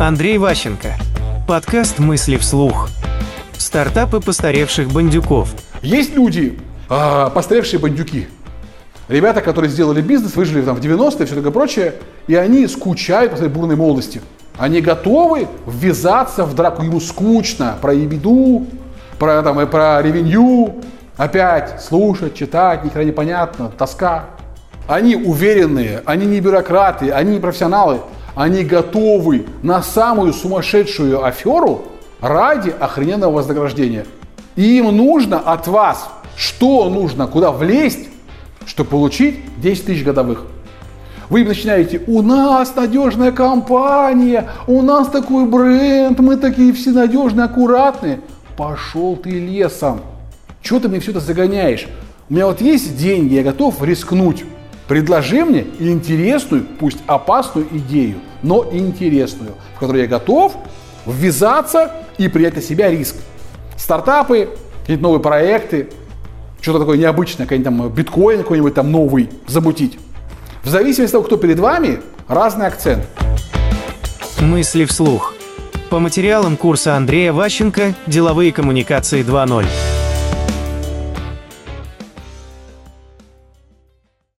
Андрей Ващенко. Подкаст «Мысли вслух». Стартапы постаревших бандюков. Есть люди, а, постаревшие бандюки. Ребята, которые сделали бизнес, выжили там в 90-е и все такое прочее, и они скучают по своей бурной молодости. Они готовы ввязаться в драку, ему скучно про ебеду, про, там, про ревенью, опять слушать, читать, ни хрена непонятно, тоска. Они уверенные, они не бюрократы, они не профессионалы, они готовы на самую сумасшедшую аферу ради охрененного вознаграждения. И им нужно от вас, что нужно, куда влезть, чтобы получить 10 тысяч годовых. Вы начинаете, у нас надежная компания, у нас такой бренд, мы такие все надежные, аккуратные. Пошел ты лесом. Чего ты мне все это загоняешь? У меня вот есть деньги, я готов рискнуть. Предложи мне интересную, пусть опасную идею, но интересную, в которую я готов ввязаться и принять на себя риск. Стартапы, какие-то новые проекты, что-то такое необычное, какой-нибудь там биткоин какой-нибудь там новый замутить. В зависимости от того, кто перед вами, разный акцент. Мысли вслух. По материалам курса Андрея Ващенко «Деловые коммуникации 2.0».